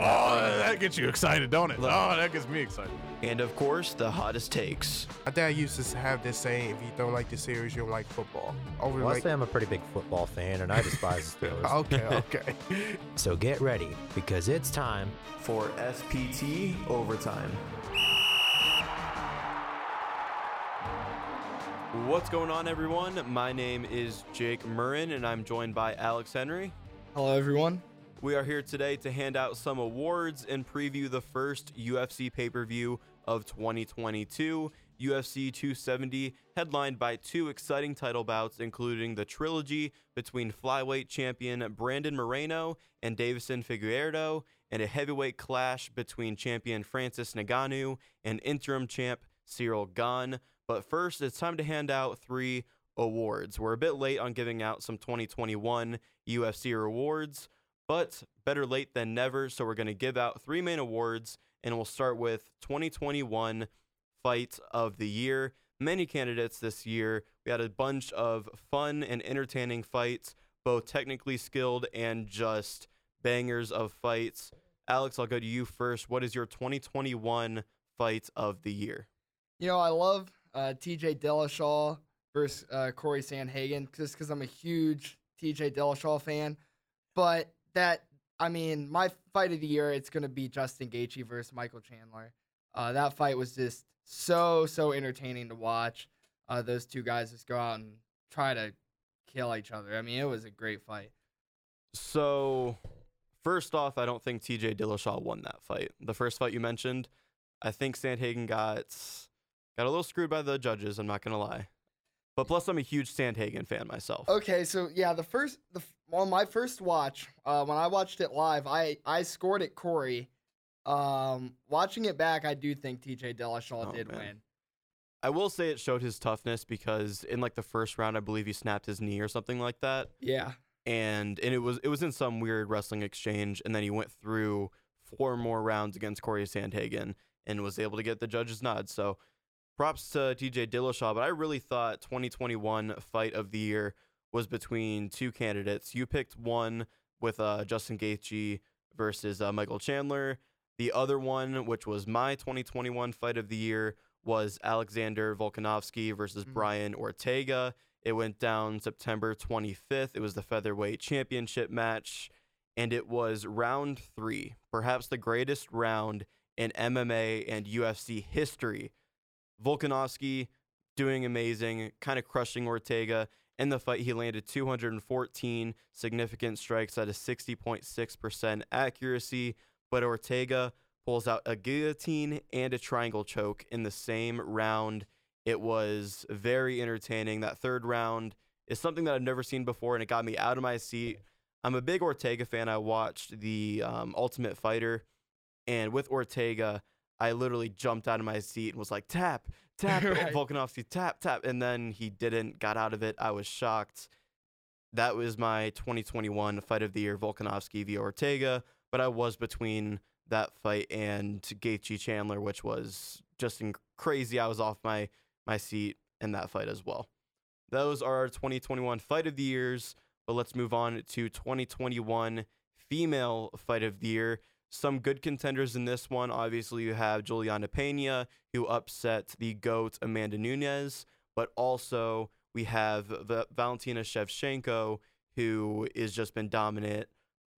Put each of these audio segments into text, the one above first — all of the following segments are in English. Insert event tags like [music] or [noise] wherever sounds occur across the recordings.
Oh, that gets you excited, don't it? Oh, that gets me excited. And of course, the hottest takes. My dad used to have this saying: "If you don't like the series, you don't like football." Over Well, I like, say I'm a pretty big football fan, and I despise the [laughs] Steelers. okay, [laughs] okay. So get ready because it's time. for SPT Overtime. What's going on, everyone? My name is Jake Murren, and I'm joined by Alex Henry. Hello, everyone. We are here today to hand out some awards and preview the first UFC pay per view of 2022, UFC 270, headlined by two exciting title bouts, including the trilogy between flyweight champion Brandon Moreno and Davison Figueiredo, and a heavyweight clash between champion Francis Ngannou and interim champ Ciryl Gane. But first, it's time to hand out three awards. We're a bit late on giving out some 2021 UFC awards, but better late than never. So we're going to give out three main awards, and we'll start with 2021 Fight of the Year. Many candidates this year. We had a bunch of fun and entertaining fights, both technically skilled and just bangers of fights. Alex, I'll go to you first. What is your 2021 Fight of the Year? You know, I love uh, TJ Dillashaw versus uh, Corey Sandhagen just because I'm a huge TJ Dillashaw fan. But that, I mean, my fight of the year, it's to be Justin Gaethje versus Michael Chandler. Uh, that fight was just so, so entertaining to watch. Uh, those two guys just go out and try to kill each other. I mean, it was a great fight. So, first off, I don't think TJ Dillashaw won that fight. The first fight you mentioned, I think Sandhagen got got a little screwed by the judges. I'm not gonna lie, but plus I'm a huge Sandhagen fan myself. Okay, so yeah, the first, the on my first watch, uh, when I watched it live, I I scored it Corey. Um, watching it back, I do think T.J. Dillashaw Oh, did man. win. I will say it showed his toughness because in like the first round, I believe he snapped his knee or something like that, Yeah, and and it was it was in some weird wrestling exchange, and then he went through four more rounds against Corey Sandhagen and was able to get the judges nod. So props to TJ Dillashaw, but I really thought 2021 fight of the year was between two candidates. You picked one with uh, Justin Gaethje versus uh, Michael Chandler. The other one, which was my 2021 fight of the year, was Alexander Volkanovski versus Mhm. Brian Ortega. It went down September 25th. It was the featherweight championship match, and it was round three, perhaps the greatest round in MMA and UFC history. Volkanovski doing amazing, kind of crushing Ortega. In the fight, he landed 214 significant strikes at a 60.6% accuracy, but Ortega pulls out a guillotine and a triangle choke in the same round. It was very entertaining. That third round is something that I've never seen before, and it got me out of my seat. I'm a big Ortega fan. I watched the um, Ultimate Fighter, and with Ortega, I literally jumped out of my seat and was like, tap, tap, [laughs] Right. Volkanovski, tap, tap. And then he didn't, got out of it. I was shocked. That was my 2021 fight of the year, Volkanovski via Ortega. But I was between that fight and Gaethje Chandler, which was just in- crazy. I was off my, my seat in that fight as well. Those are our 2021 fight of the years. But let's move on to 2021 female fight of the year. Some good contenders in this one. Obviously, you have Juliana Pena, who upset the GOAT Amanda Nunes, but also we have v- Valentina Shevchenko, who has just been dominant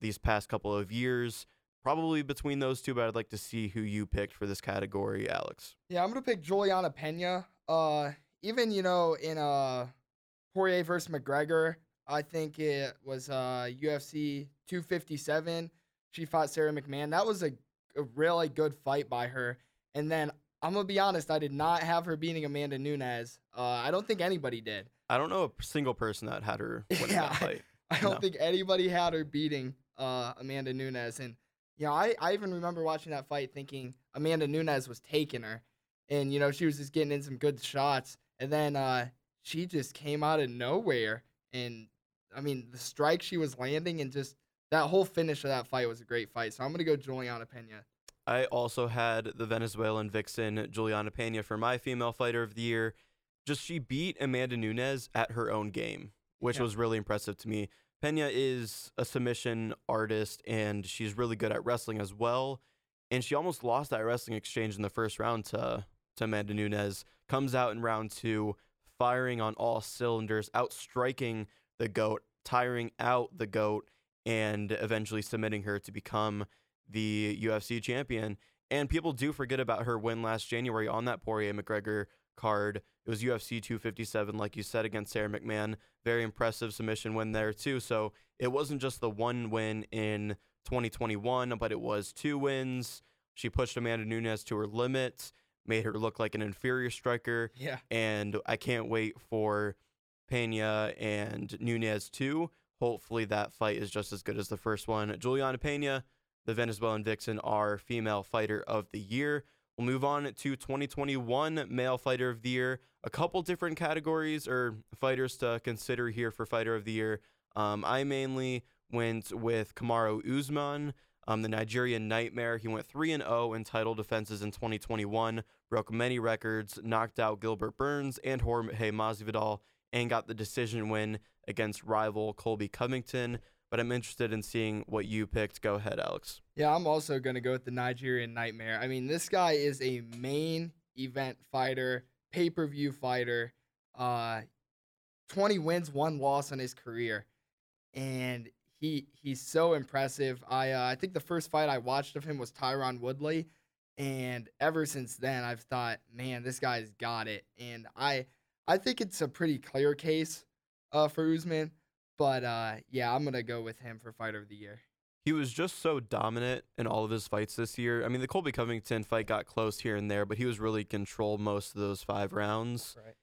these past couple of years. Probably between those two, but I'd like to see who you picked for this category, Alex. yeah, I'm gonna pick Juliana Pena. Uh, even you know in uh Poirier versus McGregor, I think it was uh UFC 257. She fought Sarah McMahon. That was a, a really good fight by her. And then I'm gonna be honest, I did not have her beating Amanda Nunes. Uh, I don't think anybody did. I don't know a single person that had her [laughs] winning Yeah, that fight. I don't No. think anybody had her beating uh, Amanda Nunes. And, you know, I, I even remember watching that fight thinking Amanda Nunes was taking her. And, you know, she was just getting in some good shots. And then uh, she just came out of nowhere and I mean, the strike she was landing and just that whole finish of that fight was a great fight. So I'm gonna go Juliana Pena. I also had the Venezuelan vixen Juliana Pena for my female fighter of the year. Just she beat Amanda Nunes at her own game, which Yeah. was really impressive to me. Pena is a submission artist and she's really good at wrestling as well. And she almost lost that wrestling exchange in the first round to, to Amanda Nunes. Comes out in round two, firing on all cylinders, outstriking the GOAT, tiring out the GOAT, and eventually submitting her to become the UFC champion. And people do forget about her win last January on that Poirier McGregor card. It was UFC 257, like you said, against Sarah McMahon. Very impressive submission win there, too. So it wasn't just the one win in 2021, but it was two wins. She pushed Amanda Nunes to her limits, made her look like an inferior striker. Yeah. And I can't wait for Pena and Nunes too. Hopefully that fight is just as good as the first one. Juliana Pena, the Venezuelan vixen, our female fighter of the year. We'll move on to 2021 male fighter of the year. A couple different categories or fighters to consider here for fighter of the year. Um, I mainly went with Kamaru Usman, um, the Nigerian Nightmare. He went 3 and 0 in title defenses in 2021, broke many records, knocked out Gilbert Burns and Jorge Masvidal, and got the decision win against rival Colby Covington. But I'm interested in seeing what you picked. Go ahead, Alex. Yeah, I'm also gonna go with the Nigerian Nightmare. I mean, this guy is a main event fighter, pay per view fighter. Uh, 20 wins, one loss in his career, and he he's so impressive. I uh, I think the first fight I watched of him was Tyron Woodley, and ever since then I've thought, man, this guy's got it. And I I think it's a pretty clear case uh, for Usman, but uh, yeah, I'm gonna go with him for fighter of the year. He was just so dominant in all of his fights this year. I mean, the Colby Covington fight got close here and there, but he was really controlled most of those five rounds. Right.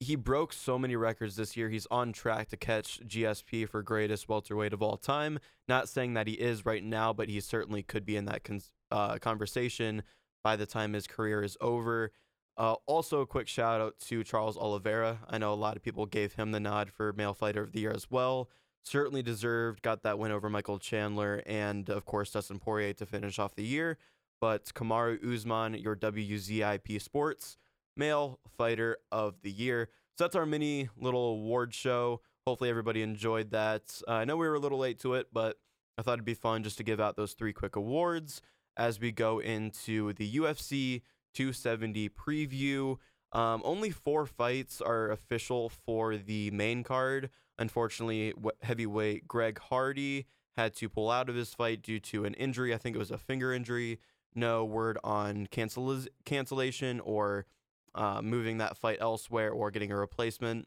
He broke so many records this year. He's on track to catch GSP for greatest welterweight of all time. Not saying that he is right now, but he certainly could be in that con- uh, conversation by the time his career is over. Uh, also, a quick shout out to Charles Oliveira. I know a lot of people gave him the nod for male fighter of the year as well. Certainly deserved. Got that win over Michael Chandler and, of course, Dustin Poirier to finish off the year. But Kamaru Usman, your WZIP Sports male fighter of the year. So that's our mini little award show. Hopefully, everybody enjoyed that. Uh, I know we were a little late to it, but I thought it'd be fun just to give out those three quick awards as we go into the UFC 270 preview. Um, only four fights are official for the main card. Unfortunately, heavyweight Greg Hardy had to pull out of his fight due to an injury. I think it was a finger injury. No word on cancel- cancellation or uh, moving that fight elsewhere or getting a replacement.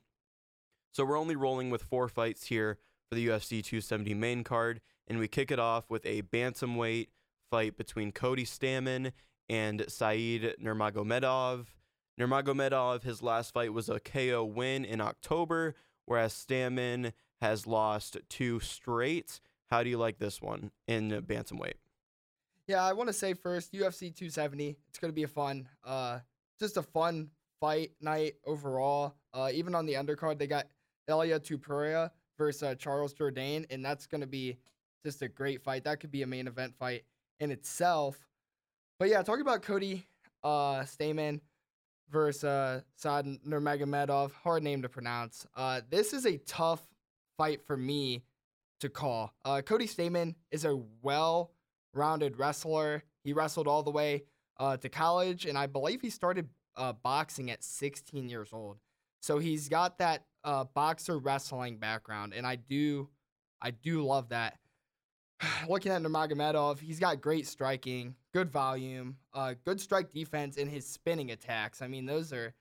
So we're only rolling with four fights here for the UFC 270 main card, and we kick it off with a bantamweight fight between Cody Stamann and Saeed Nurmagomedov. Nurmagomedov, his last fight was a KO win in October, whereas Stamann has lost two straight. How do you like this one in bantamweight? Yeah, I want to say first UFC 270. It's gonna be a fun, uh, just a fun fight night overall. Uh, even on the undercard, they got Ilia Topuria versus uh, Charles Jourdain, and that's gonna be just a great fight. That could be a main event fight in itself. But yeah, talking about Cody uh, Stamann versus uh, Saad Nurmagomedov, hard name to pronounce. Uh, this is a tough fight for me to call. Uh, Cody Stamann is a well rounded wrestler. He wrestled all the way uh, to college, and I believe he started uh, boxing at 16 years old. So he's got that uh, boxer wrestling background, and I do, I do love that. [sighs] Looking at Nurmagomedov, he's got great striking, good volume, uh, good strike defense, and his spinning attacks. I mean, those are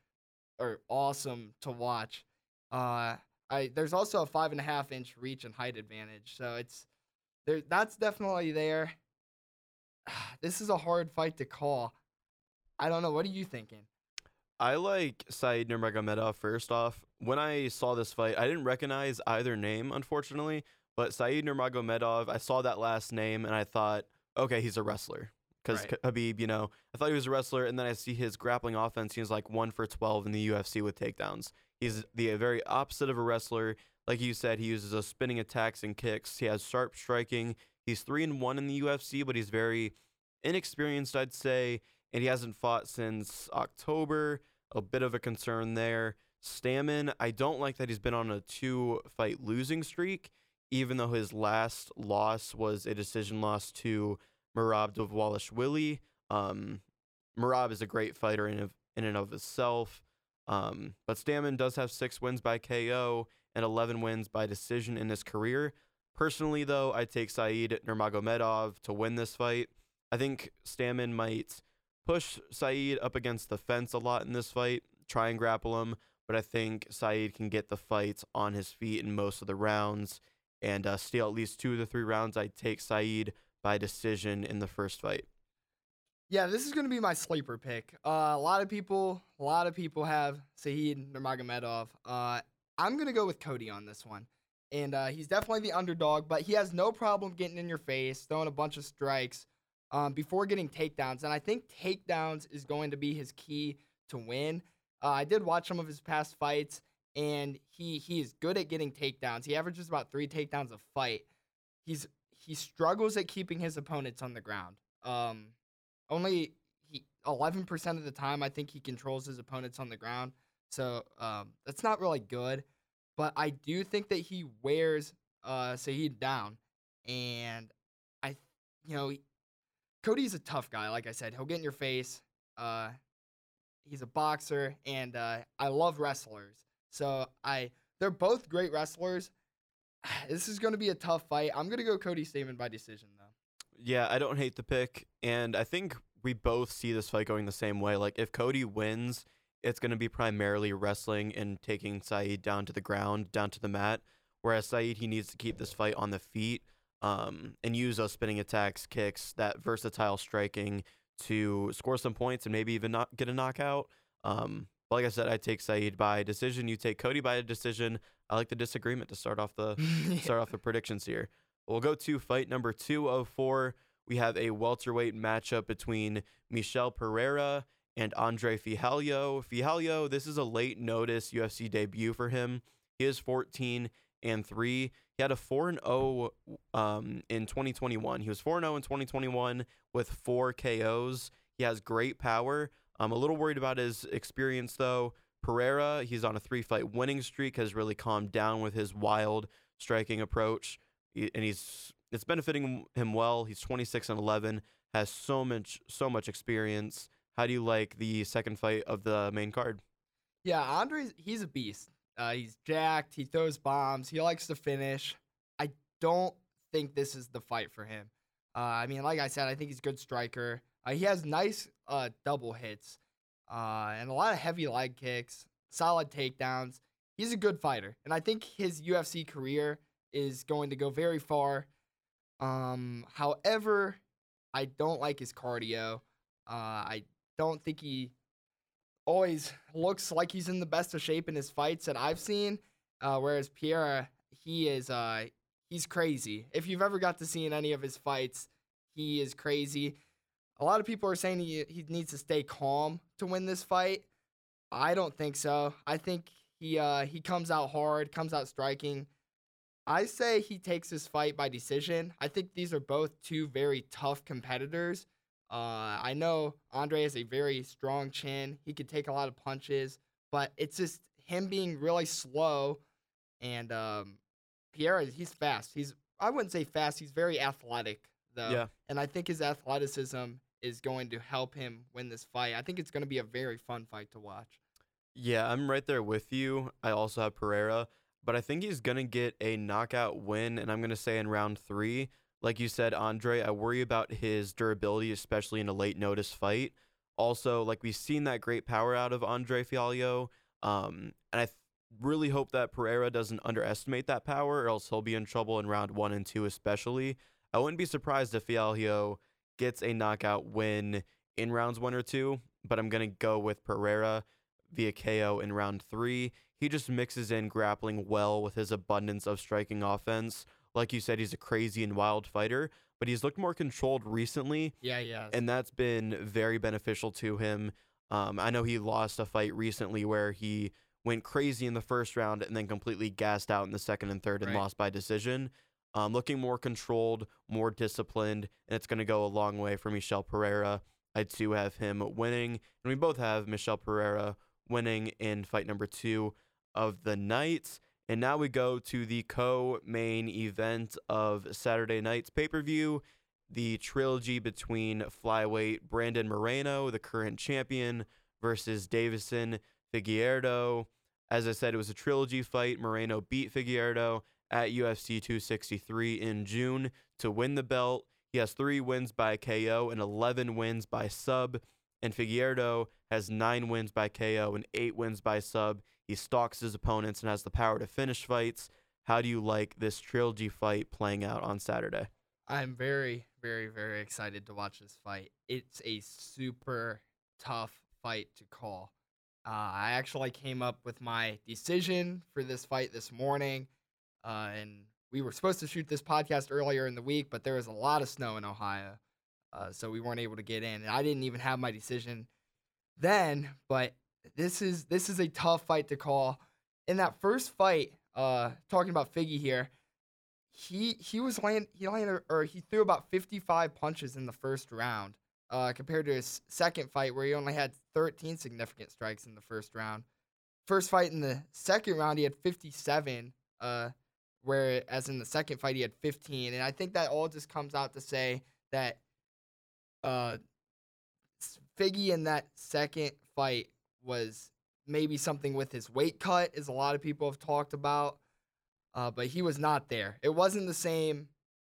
are awesome to watch. Uh, I there's also a five and a half inch reach and height advantage, so it's there. That's definitely there. [sighs] This is a hard fight to call. I don't know. What are you thinking? I like Said Nurmagomedov first off. When I saw this fight, I didn't recognize either name, unfortunately. But Said Nurmagomedov, I saw that last name and I thought, okay, he's a wrestler. Because Right. Khabib, you know, I thought he was a wrestler, and then I see his grappling offense. He's like one for 12 in the UFC with takedowns. He's the very opposite of a wrestler. Like you said, he uses a spinning attacks and kicks. He has sharp striking. He's three and one in the UFC, but he's very inexperienced, I'd say, and he hasn't fought since October. A bit of a concern there. Stamann, I don't like that he's been on a two fight losing streak, even though his last loss was a decision loss to Merab Dvalishvili. Um, Merab is a great fighter in, of, in and of himself. Um, but Stamann does have six wins by KO and 11 wins by decision in his career. Personally, though, I take Saeed Nurmagomedov to win this fight. I think Stamann might push Saeed up against the fence a lot in this fight, try and grapple him, but I think Saeed can get the fight on his feet in most of the rounds and uh, steal at least two of the three rounds. I take Saeed by decision in the first fight. Yeah, this is going to be my sleeper pick. Uh, a lot of people, a lot of people have Saeed Nurmagomedov. Uh, I'm going to go with Cody on this one. And uh, he's definitely the underdog, but he has no problem getting in your face, throwing a bunch of strikes um, before getting takedowns. And I think takedowns is going to be his key to win. Uh, I did watch some of his past fights, and he he is good at getting takedowns. He averages about three takedowns a fight. He's he struggles at keeping his opponents on the ground. Um, only he 11% of the time I think he controls his opponents on the ground. So um, that's not really good. But I do think that he wears uh, Saeed down, and I, you know, Cody's a tough guy. Like I said, he'll get in your face. Uh, he's a boxer, and uh, I love wrestlers. So I, they're both great wrestlers. [sighs] This is going to be a tough fight. I'm going to go Cody Stamann by decision, though. Yeah, I don't hate the pick, and I think we both see this fight going the same way. Like if Cody wins, it's going to be primarily wrestling and taking Saeed down to the ground, down to the mat. Whereas Saeed, he needs to keep this fight on the feet um, and use those spinning attacks, kicks, that versatile striking to score some points and maybe even not get a knockout. Um, but like I said, I take Saeed by decision. You take Cody by a decision. I like the disagreement to start off the [laughs] start off the predictions here. We'll go to fight number two of four. We have a welterweight matchup between Michel Pereira and Andre Fialho. Fialho, this is a late notice UFC debut for him. He is 14 and 3. He had a 4 and 0 um, in 2021. He was 4 and 0 in 2021 with 4 KOs. He has great power. I'm a little worried about his experience though. Pereira, he's on a three fight winning streak, has really calmed down with his wild striking approach. And he's it's benefiting him well. He's 26 and 11, has so much so much experience. How do you like the second fight of the main card? Yeah, Andre's he's a beast. Uh, he's jacked. He throws bombs. He likes to finish. I don't think this is the fight for him. Uh, I mean, like I said, I think he's a good striker. Uh, he has nice uh, double hits uh, and a lot of heavy leg kicks, solid takedowns. He's a good fighter, and I think his UFC career is going to go very far. Um, however, I don't like his cardio. Uh, I don't think he always looks like he's in the best of shape in his fights that I've seen. Uh, whereas Pierre, he is uh, he's crazy. If you've ever got to see in any of his fights, he is crazy. A lot of people are saying he he needs to stay calm to win this fight. I don't think so. I think he uh, he comes out hard, comes out striking. I say he takes this fight by decision. I think these are both two very tough competitors. Uh, I know Andre has a very strong chin. He could take a lot of punches, but it's just him being really slow. And um, Pierre, he's fast. He's I wouldn't say fast. He's very athletic though. Yeah. And I think his athleticism is going to help him win this fight. I think it's going to be a very fun fight to watch. Yeah, I'm right there with you. I also have Pereira, but I think he's going to get a knockout win, and I'm going to say in round three. Like you said, Andre, I worry about his durability, especially in a late notice fight. Also, like we've seen that great power out of Andre Fialho, um, and I th- really hope that Pereira doesn't underestimate that power, or else he'll be in trouble in round one and two, especially. I wouldn't be surprised if Fialho gets a knockout win in rounds one or two, but I'm gonna go with Pereira via KO in round three. He just mixes in grappling well with his abundance of striking offense. Like you said, he's a crazy and wild fighter, but he's looked more controlled recently, Yeah, yeah. and that's been very beneficial to him. Um, I know he lost a fight recently where he went crazy in the first round and then completely gassed out in the second and third and Right. lost by decision. Um, looking more controlled, more disciplined, and it's going to go a long way for Michel Pereira. I too have him winning, and we both have Michel Pereira winning in fight number two of the night. And now we go to the co main event of Saturday night's pay per view the trilogy between flyweight Brandon Moreno, the current champion, versus Davison Figueiredo. As I said, it was a trilogy fight. Moreno beat Figueiredo at UFC 263 in June to win the belt. He has three wins by KO and 11 wins by sub. And Figueiredo has nine wins by KO and eight wins by sub. He stalks his opponents and has the power to finish fights. How do you like this trilogy fight playing out on Saturday? I'm very, very, very excited to watch this fight. It's a super tough fight to call. Uh, I actually came up with my decision for this fight this morning, uh, and we were supposed to shoot this podcast earlier in the week, but there was a lot of snow in Ohio, uh, so we weren't able to get in. And I didn't even have my decision then, but this is this is a tough fight to call. In that first fight, uh, talking about Figgy here, he he was land he landed or he threw about 55 punches in the first round uh, compared to his second fight where he only had 13 significant strikes in the first round first fight in the second round he had 57 uh, whereas in the second fight he had 15 and i think that all just comes out to say that uh, Figgy in that second fight was maybe something with his weight cut as a lot of people have talked about uh, but he was not there. It wasn't the same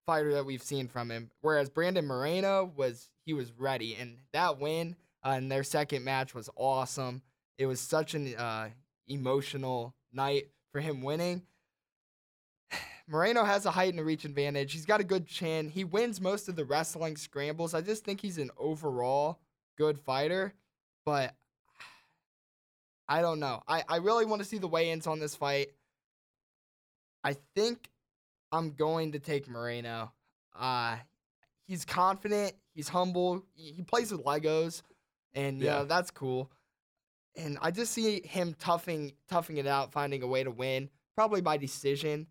fighter that we've seen from him. Whereas Brandon Moreno was he was ready, and that win uh, in their second match was awesome. It was such an uh, emotional night for him winning. Moreno has a height and a reach advantage. He's got a good chin. He wins most of the wrestling scrambles. I just think he's an overall good fighter, but I don't know. I, I really want to see the weigh-ins on this fight. I think I'm going to take Moreno. Uh, he's confident. He's humble. He, plays with Legos, and yeah, Yeah. that's cool. And I just see him toughing toughing it out, finding a way to win, probably by decision.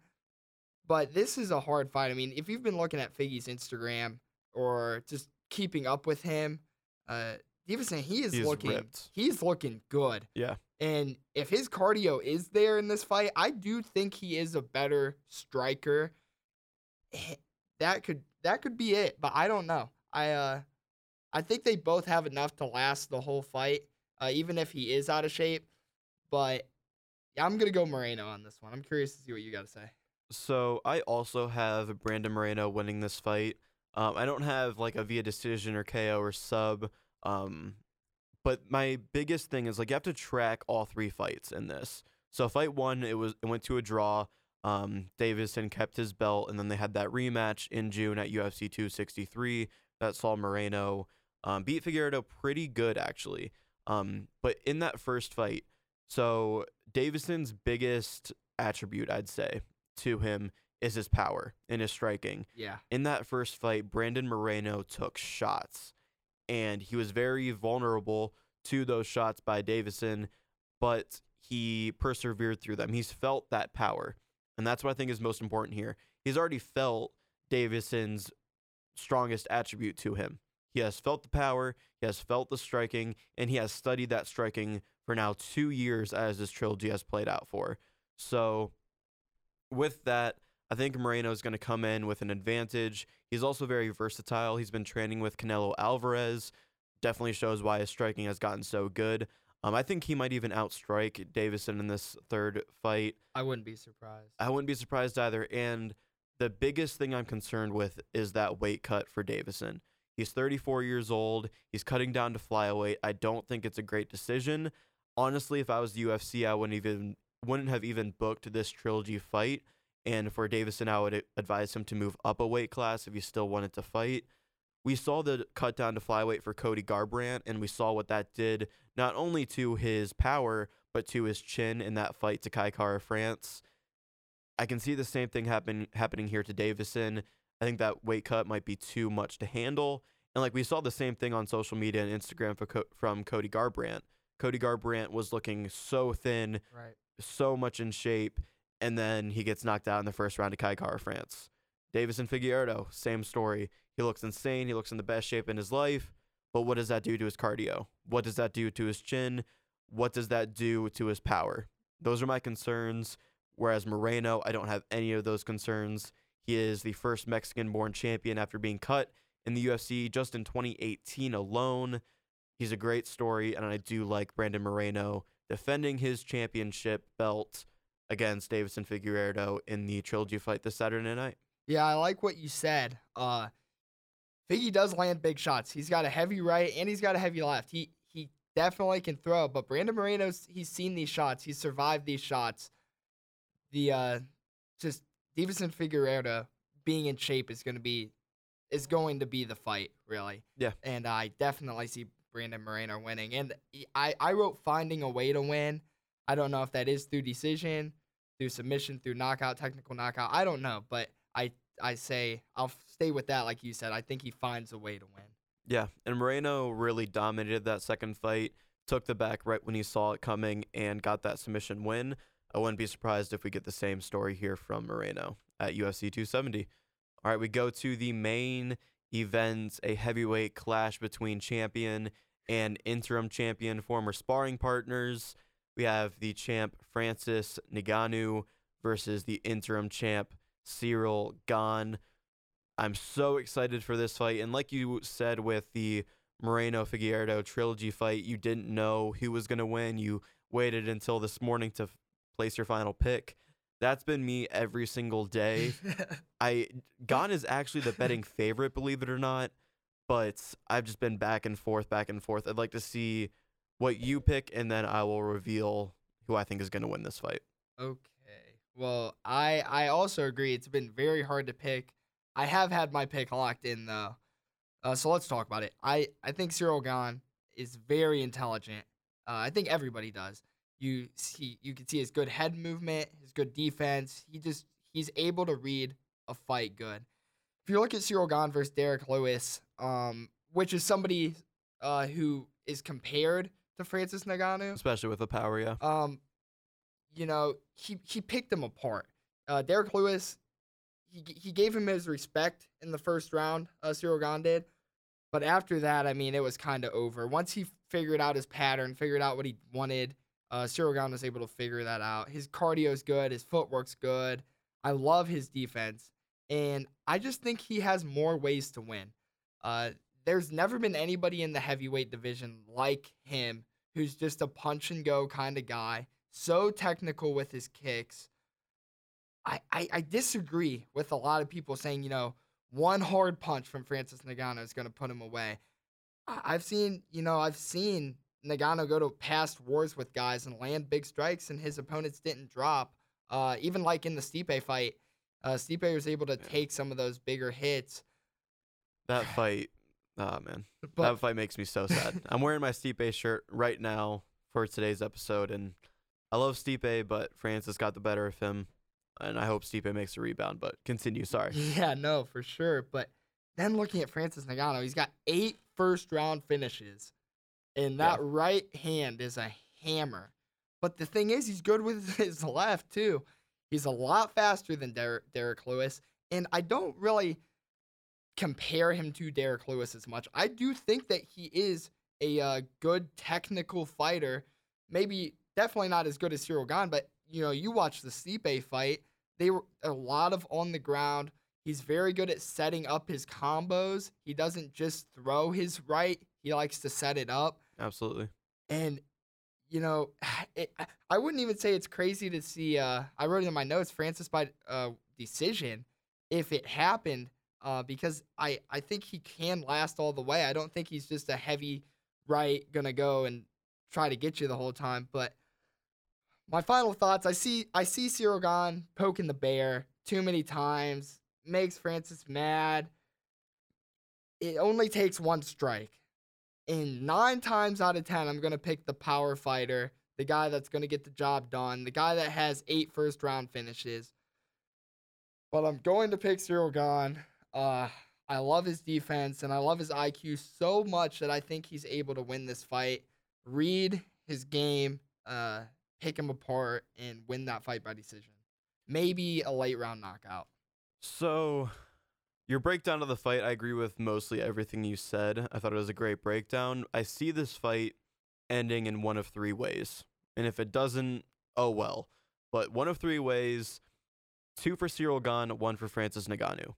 But this is a hard fight. I mean, if you've been looking at Figgy's Instagram or just keeping up with him, uh, Davison, he is He's looking ripped. he's looking good. Yeah. And if his cardio is there in this fight, I do think he is a better striker. Eh, That could that could be it, but I don't know. I uh I think they both have enough to last the whole fight, uh, even if he is out of shape. But yeah, I'm gonna go Moreno on this one. I'm curious to see what you got to say. So I also have Brandon Moreno winning this fight. Um, I don't have like a via decision or KO or sub. Um, but my biggest thing is like you have to track all three fights in this. So fight one, it was it went to a draw. Um, Davison kept his belt, and then they had that rematch in June at UFC 263 that saw Moreno um, beat Figueroa pretty good actually. Um, but in that first fight, so Davison's biggest attribute, I'd say, to him is his power and his striking. Yeah. In that first fight, Brandon Moreno took shots, and he was very vulnerable to those shots by Davison, but he persevered through them. He's felt that power, and that's what I think is most important here. He's already felt Davison's strongest attribute to him. He has felt the power, he has felt the striking, and he has studied that striking for now two years as this trilogy has played out for. So, with that, I think Moreno is going to come in with an advantage. He's also very versatile. He's been training with Canelo Alvarez. Definitely shows why his striking has gotten so good. Um, I think he might even outstrike Davison in this third fight. I wouldn't be surprised. I wouldn't be surprised either. And the biggest thing I'm concerned with is that weight cut for Davison. He's 34 years old. He's cutting down to flyweight. I don't think it's a great decision. Honestly, if I was the UFC, I wouldn't even wouldn't have even booked this trilogy fight. And for Davison, I would advise him to move up a weight class if he still wanted to fight. We saw the cut down to flyweight for Cody Garbrandt, and we saw what that did not only to his power but to his chin in that fight to Kai Kara France. I can see the same thing happen happening here to Davison. I think that weight cut might be too much to handle. And like we saw the same thing on social media and Instagram Co- from Cody Garbrandt. Cody Garbrandt was looking so thin, Right. So much in shape, and then he gets knocked out in the first round of Kai Kara France. Davis and Figueroa, same story. He looks insane. He looks in the best shape in his life. But what does that do to his cardio? What does that do to his chin? What does that do to his power? Those are my concerns. Whereas Moreno, I don't have any of those concerns. He is the first Mexican born champion after being cut in the UFC just in 2018 alone. He's a great story, and I do like Brandon Moreno defending his championship belt against Davison Figueiredo in the trilogy fight this Saturday night. Yeah, I like what you said. Uh, Figgy does land big shots. He's got a heavy right and he's got a heavy left. He he definitely can throw, but Brandon Moreno's he's seen these shots. He's survived these shots. The uh, just Davison Figueroa being in shape is going to be is going to be the fight, really. Yeah. And I definitely see Brandon Moreno winning. And I I wrote finding a way to win. I don't know if that is through decision, through submission, through knockout, technical knockout. I don't know, but I I say I'll stay with that. Like you said, I think he finds a way to win. Yeah, and Moreno really dominated that second fight, took the back right when he saw it coming, and got that submission win. I wouldn't be surprised if we get the same story here from Moreno at UFC 270. All right, we go to the main event, a heavyweight clash between champion and interim champion, former sparring partners. We have the champ Francis Ngannou versus the interim champ Ciryl Gane. I'm so excited for this fight. And like you said with the Moreno Figueiredo trilogy fight, you didn't know who was going to win. You waited until this morning to f- place your final pick. That's been me every single day. [laughs] I Gane is actually the betting favorite, believe it or not. But I've just been back and forth, back and forth. I'd like to see what you pick, and then I will reveal who I think is going to win this fight. Okay. Well, I I also agree. It's been very hard to pick. I have had my pick locked in though. Uh, so let's talk about it. I I think Ciryl Gane is very intelligent. Uh, I think everybody does. You see, you can see his good head movement, his good defense. He just he's able to read a fight good. If you look at Ciryl Gane versus Derrick Lewis, um, which is somebody uh, who is compared to Francis Ngannou, Especially with the power, yeah. um, you know, he he picked him apart. Uh, Derrick Lewis, he he gave him his respect in the first round. Uh, Ciryl Gane did, but after that, I mean, it was kind of over. Once he figured out his pattern, figured out what he wanted, uh, Ciryl Gane was able to figure that out. His cardio's good, his footwork's good. I love his defense, and I just think he has more ways to win. Uh, there's never been anybody in the heavyweight division like him who's just a punch and go kind of guy, so technical with his kicks. I, I, I disagree with a lot of people saying, you know, one hard punch from Francis Ngannou is going to put him away. I've seen, you know, I've seen Ngannou go to past wars with guys and land big strikes, and his opponents didn't drop. Uh, even like in the Stipe fight, uh, Stipe was able to take some of those bigger hits. That [sighs] fight, oh man, But that fight makes me so sad. I'm wearing my Stipe shirt right now for today's episode, and I love Stipe, but Francis got the better of him, and I hope Stipe makes a rebound. But continue, sorry. Yeah, no, for sure. But then looking at Francis Ngannou, he's got eight first round finishes, and that right hand is a hammer. But the thing is, he's good with [laughs] his left too. He's a lot faster than Derrick, Derrick Lewis, and I don't really compare him to Derrick Lewis as much. I do think that he is a uh, good technical fighter. Maybe definitely not as good as Ciryl Gane, but you know, you watch the Stipe fight. They were a lot of on the ground. He's very good at setting up his combos. He doesn't just throw his right. He likes to set it up. Absolutely. And you know, [sighs] it, I- wouldn't even say it's crazy to see. Uh, I wrote in my notes Francis by uh, decision if it happened, uh, because I I think he can last all the way. I don't think he's just a heavy right gonna go and try to get you the whole time. But my final thoughts: I see I see Ciryl Gane poking the bear too many times, makes Francis mad. It only takes one strike. And nine times out of ten, I'm gonna pick the power fighter, the guy that's gonna get the job done, the guy that has eight first round finishes. But I'm going to pick Ciryl Gane. Uh, I love his defense and I love his IQ so much that I think he's able to win this fight. Read his game, uh, pick him apart, and win that fight by decision. Maybe a late round knockout. So, your breakdown of the fight, I agree with mostly everything you said. I thought it was a great breakdown. I see this fight ending in one of three ways. And if it doesn't, oh well. But one of three ways two for Ciryl Gane, one for Francis Ngannou.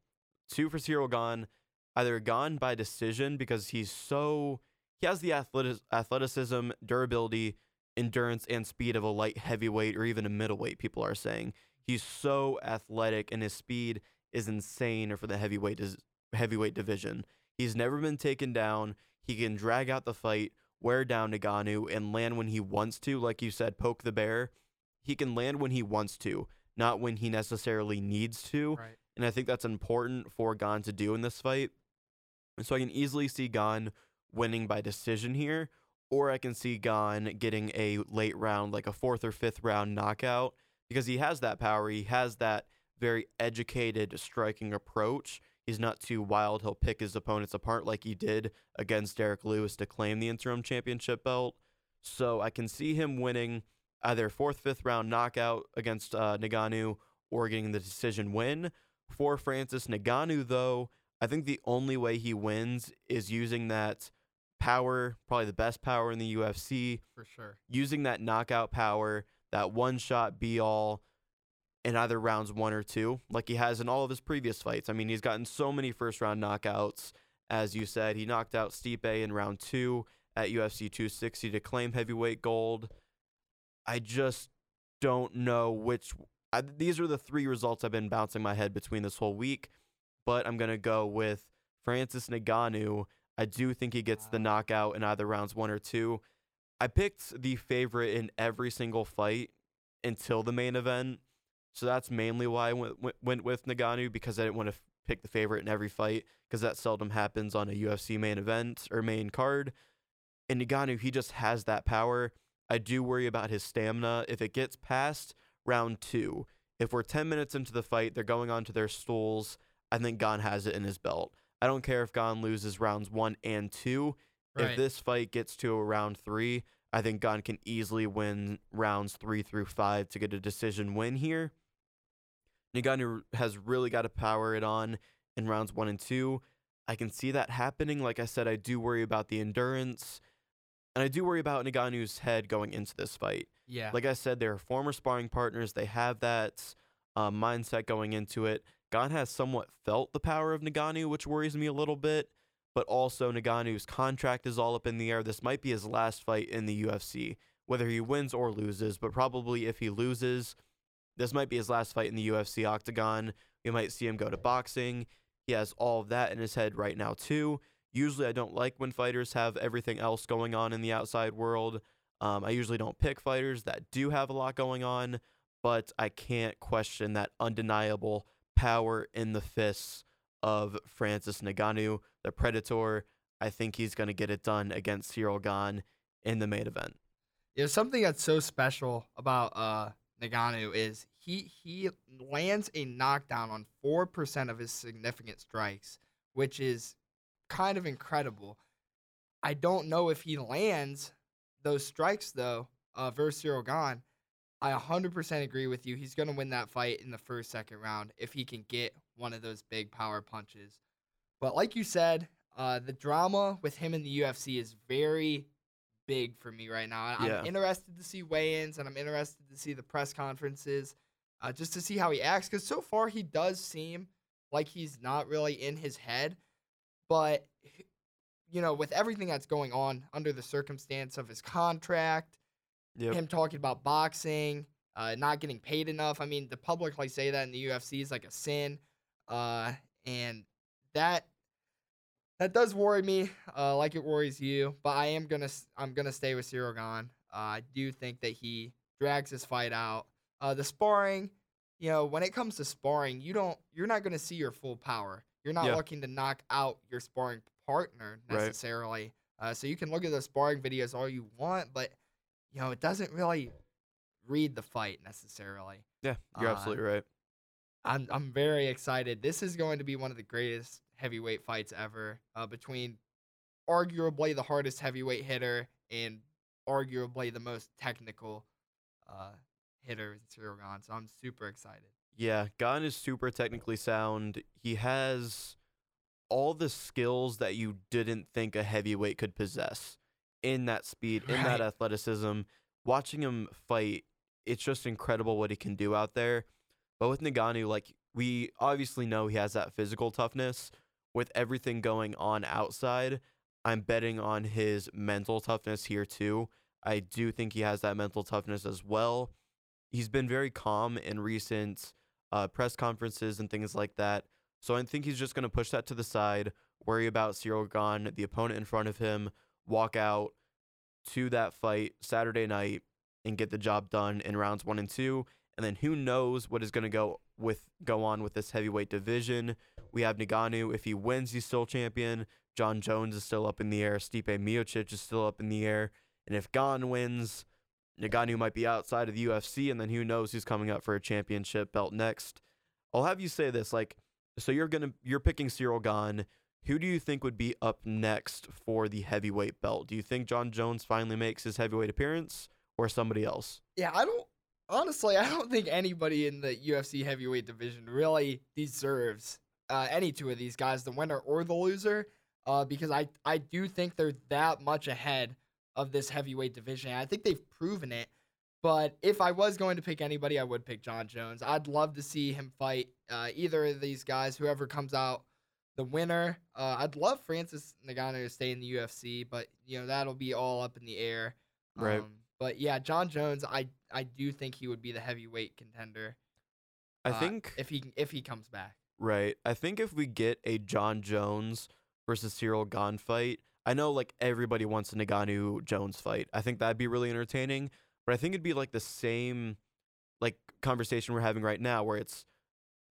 Two for Ciryl Gane, either Gane by decision because he's so. He has the athleticism, durability, endurance, and speed of a light heavyweight or even a middleweight, people are saying. He's so athletic and his speed is insane for the heavyweight heavyweight division. He's never been taken down. He can drag out the fight, wear down Ngannou, and land when he wants to. Like you said, poke the bear. He can land when he wants to, not when he necessarily needs to. Right. And I think that's important for Gane to do in this fight. And so I can easily see Gane winning by decision here, or I can see Gane getting a late round, like a fourth or fifth round knockout, because he has that power. He has that very educated striking approach. He's not too wild. He'll pick his opponents apart like he did against Derrick Lewis to claim the interim championship belt. So I can see him winning either fourth, fifth round knockout against uh, Ngannou or getting the decision win. For Francis Ngannou, though, I think the only way he wins is using that power, probably the best power in the UFC, For sure. using that knockout power, that one shot be all in either rounds one or two, like he has in all of his previous fights. I mean, he's gotten so many first round knockouts. As you said, he knocked out Stipe in round two at UFC 260 to claim heavyweight gold. I just don't know which. I, these are the three results I've been bouncing my head between this whole week, but I'm going to go with Francis Ngannou. I do think he gets the knockout in either rounds one or two. I picked the favorite in every single fight until the main event. So that's mainly why I went, went, went with Ngannou because I didn't want to f- pick the favorite in every fight because that seldom happens on a UFC main event or main card. And Ngannou, he just has that power. I do worry about his stamina. If it gets past round two, if we're 10 minutes into the fight, they're going onto their stools, I think Gane has it in his belt. I don't care if Gane loses rounds one and two. If this fight gets to a round three, I think Gane can easily win rounds three through five to get a decision win here. Ngannou has really got to power it on in rounds one and two. I can see that happening. Like I said, I do worry about the endurance, and I do worry about Ngannou's head going into this fight. Yeah. Like I said, they're former sparring partners. They have that uh, mindset going into it. Gane has somewhat felt the power of Ngannou, which worries me a little bit. But also, Ngannou's contract is all up in the air. This might be his last fight in the UFC, whether he wins or loses. But probably if he loses, this might be his last fight in the UFC octagon. We might see him go to boxing. He has all of that in his head right now, too. Usually, I don't like when fighters have everything else going on in the outside world. Um, I usually don't pick fighters that do have a lot going on, but I can't question that undeniable power in the fists of Francis Ngannou, the Predator. I think he's going to get it done against Ciryl in the main event. Know, something that's so special about uh Ngannou is he he lands a knockdown on four percent of his significant strikes, which is kind of incredible. I don't know if he lands those strikes though, uh versus Gane. I 100% agree with you. He's going to win that fight in the first second round if he can get one of those big power punches. But like you said, uh, the drama with him in the UFC is very big for me right now. I'm interested to see weigh-ins and I'm interested to see the press conferences, uh, just to see how he acts. Because so far he does seem like he's not really in his head, but you know, with everything that's going on under the circumstance of his contract, Yep. him talking about boxing, uh, not getting paid enough. I mean, the publicly say that in the UFC is like a sin, uh, and that that does worry me, uh, like it worries you. But I am gonna I'm gonna stay with Ciryl. Uh, I do think that he drags his fight out. Uh, the sparring, you know, when it comes to sparring, you don't you're not gonna see your full power. You're not Yeah. looking to knock out your sparring partner Right. necessarily. Uh, so you can look at the sparring videos all you want, but you know, it doesn't really read the fight necessarily. Yeah, you're Uh, absolutely right. I'm I'm very excited. This is going to be one of the greatest heavyweight fights ever uh, between arguably the hardest heavyweight hitter and arguably the most technical uh, hitter in Ciryl Gane. So I'm super excited. Yeah, Gane is super technically sound. He has all the skills that you didn't think a heavyweight could possess in that speed, in that athleticism. Watching him fight, it's just incredible what he can do out there. But with Ngannou, like we obviously know he has that physical toughness. With everything going on outside, I'm betting on his mental toughness here too. I do think he has that mental toughness as well. He's been very calm in recent uh, press conferences and things like that. So I think he's just going to push that to the side, worry about Ciryl Gane, the opponent in front of him, walk out to that fight Saturday night and get the job done in rounds one and two. And then who knows what is going to go with go on with this heavyweight division. We have Ngannou. If he wins, he's still champion. Jon Jones is still up in the air. Stipe Miocic is still up in the air. And if Gane wins, Ngannou might be outside of the UFC, and then who knows who's coming up for a championship belt next. I'll have you say this, like, so you're gonna you're picking Ciryl Gane. Who do you think would be up next for the heavyweight belt? Do you think Jon Jones finally makes his heavyweight appearance, or somebody else? Yeah, I don't honestly. I don't think anybody in the UFC heavyweight division really deserves uh, any two of these guys, the winner or the loser, uh, because I I do think they're that much ahead of this heavyweight division. I think they've proven it. But if I was going to pick anybody, I would pick Jon Jones. I'd love to see him fight uh, either of these guys, whoever comes out the winner. Uh, I'd love Francis Ngannou to stay in the UFC, but you know that'll be all up in the air. Right. Um, but yeah, Jon Jones, I I do think he would be the heavyweight contender. I uh, think if he if he comes back. Right. I think if we get a Jon Jones versus Ciryl Gane fight, I know like everybody wants a Ngannou Jones fight. I think that'd be really entertaining, but I think it'd be like the same like conversation we're having right now where it's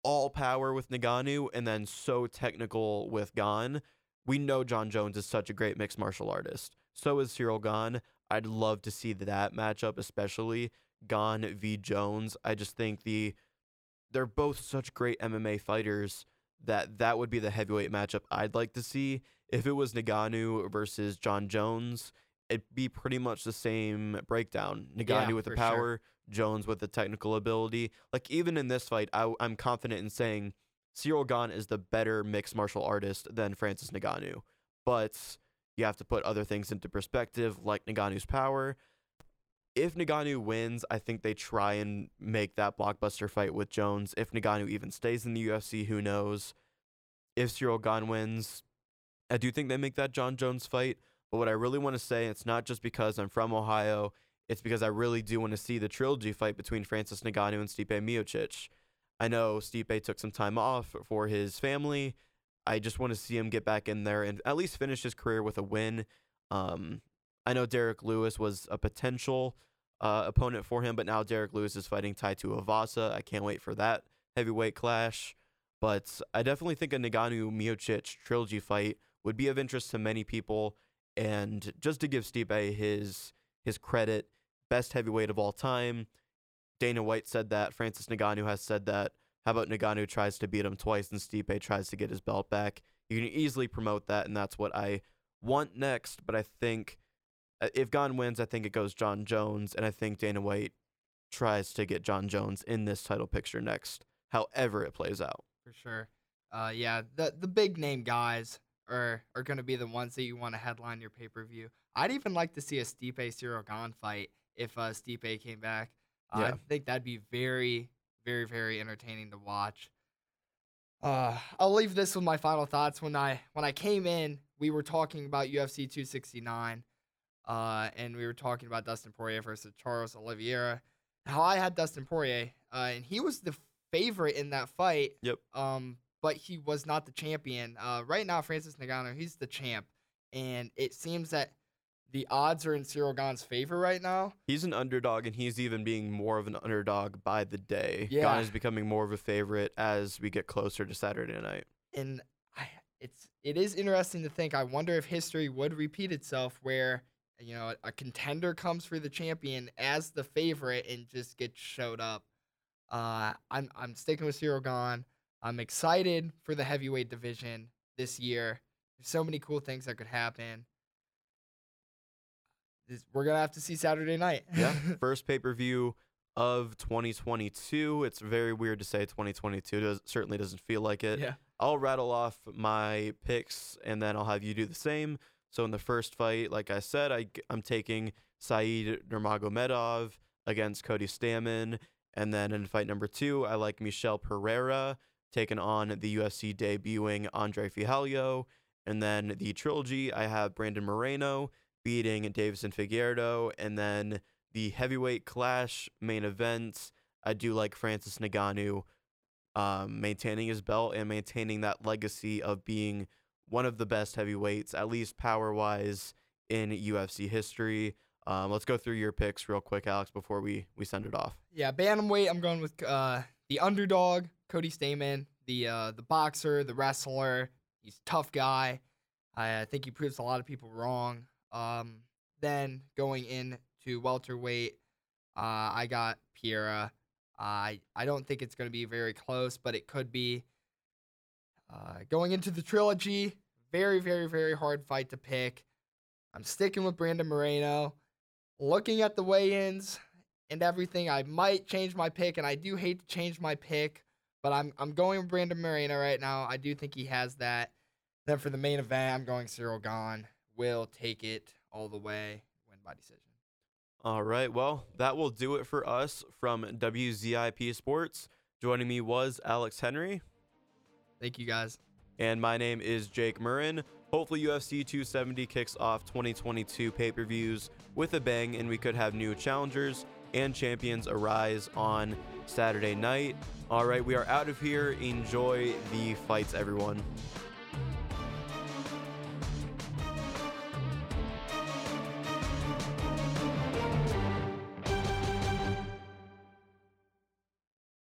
all power with Ngannou and then so technical with Gane. We know Jon Jones is such a great mixed martial artist. So is Ciryl Gane. I'd love to see that matchup, especially Gane v Jones. I just think the they're both such great MMA fighters that that would be the heavyweight matchup I'd like to see. If it was Ngannou versus Jon Jones, it'd be pretty much the same breakdown. Ngannou Yeah, with the for sure. power, Jones with the technical ability. Like even in this fight, I, am confident in saying Ciryl Gane is the better mixed martial artist than Francis Ngannou. But you have to put other things into perspective, like Ngannou's power. If Ngannou wins, I think they try and make that blockbuster fight with Jones. If Ngannou even stays in the UFC, who knows? If Ciryl Gane wins, I do think they make that Jon Jones fight. But what I really want to say, it's not just because I'm from Ohio, it's because I really do want to see the trilogy fight between Francis Ngannou and Stipe Miocic. I know Stipe took some time off for his family. I just want to see him get back in there and at least finish his career with a win. Um, I know Derrick Lewis was a potential uh, opponent for him, but now Derrick Lewis is fighting Tai Tuivasa. I can't wait for that heavyweight clash. But I definitely think a Ngannou Miocic trilogy fight would be of interest to many people. And just to give Stipe his his credit, best heavyweight of all time. Dana White said that. Francis Ngannou has said that. How about Ngannou tries to beat him twice and Stipe tries to get his belt back? You can easily promote that, and that's what I want next. But I think if Gane wins, I think it goes Jon Jones, and I think Dana White tries to get Jon Jones in this title picture next, however it plays out. for sure. Uh, yeah, the the big name guys are are going to be the ones that you want to headline your pay per view. I'd even like to see a Stipe Ciryl Gane fight if uh, Stipe came back. Uh, Yeah. I think that'd be very, very, very entertaining to watch. Uh, I'll leave this with my final thoughts. When I when I came in, we were talking about UFC 269, uh, and we were talking about Dustin Poirier versus Charles Oliveira. How I had Dustin Poirier, uh, and he was the favorite in that fight. Yep. Um, but he was not the champion. Uh, right now, Francis Ngannou, he's the champ, and it seems that the odds are in Ciryl Gane's favor right now. He's an underdog, and he's even being more of an underdog by the day. Yeah. Gane is becoming more of a favorite as we get closer to Saturday night. and I, it's it is interesting to think. I wonder if history would repeat itself, where you know a contender comes for the champion as the favorite and just gets showed up. Uh, I'm I'm sticking with Ciryl Gane. I'm excited for the heavyweight division this year. There's so many cool things that could happen. this- we're gonna have to see Saturday night. yeah, [laughs] first pay per view of 2022. It's very weird to say 2022. Does certainly doesn't feel like it. yeah. I'll rattle off my picks and then I'll have you do the same. So in the first fight, like I said, I, I'm taking Said Nurmagomedov against Cody Stamann. And then in fight number two, I like Michel Pereira taking on the UFC debuting Andre Fialho. And then the trilogy, I have Brandon Moreno beating Deiveson Figueiredo. And then the heavyweight clash main events. I do like Francis Ngannou um, maintaining his belt and maintaining that legacy of being one of the best heavyweights, at least power wise, in UFC history. Um, let's go through your picks real quick, Alex, before we we send it off. Yeah, bantamweight. I'm going with uh, the underdog, Cody Stamann, the uh, the boxer, the wrestler. He's a tough guy. I, I think he proves a lot of people wrong. Um, then going into welterweight, uh, I got Pereira. I I don't think it's going to be very close, but it could be. Uh, going into the trilogy, very very very hard fight to pick. I'm sticking with Brandon Moreno. Looking at the weigh-ins, and everything. I might change my pick, and I do hate to change my pick, but I'm I'm going with Brandon Moreno right now. I do think he has that. Then for the main event, I'm going Ciryl Gane. Will take it all the way, win by decision. All right, well, that will do it for us from WZIP Sports. Joining me was Alex Henry, Thank you guys. and my name is Jake Murren. Hopefully, UFC 270 kicks off 2022 pay per views with a bang, and we could have new challengers and champions arise on Saturday night. All right, we are out of here. Enjoy the fights, everyone.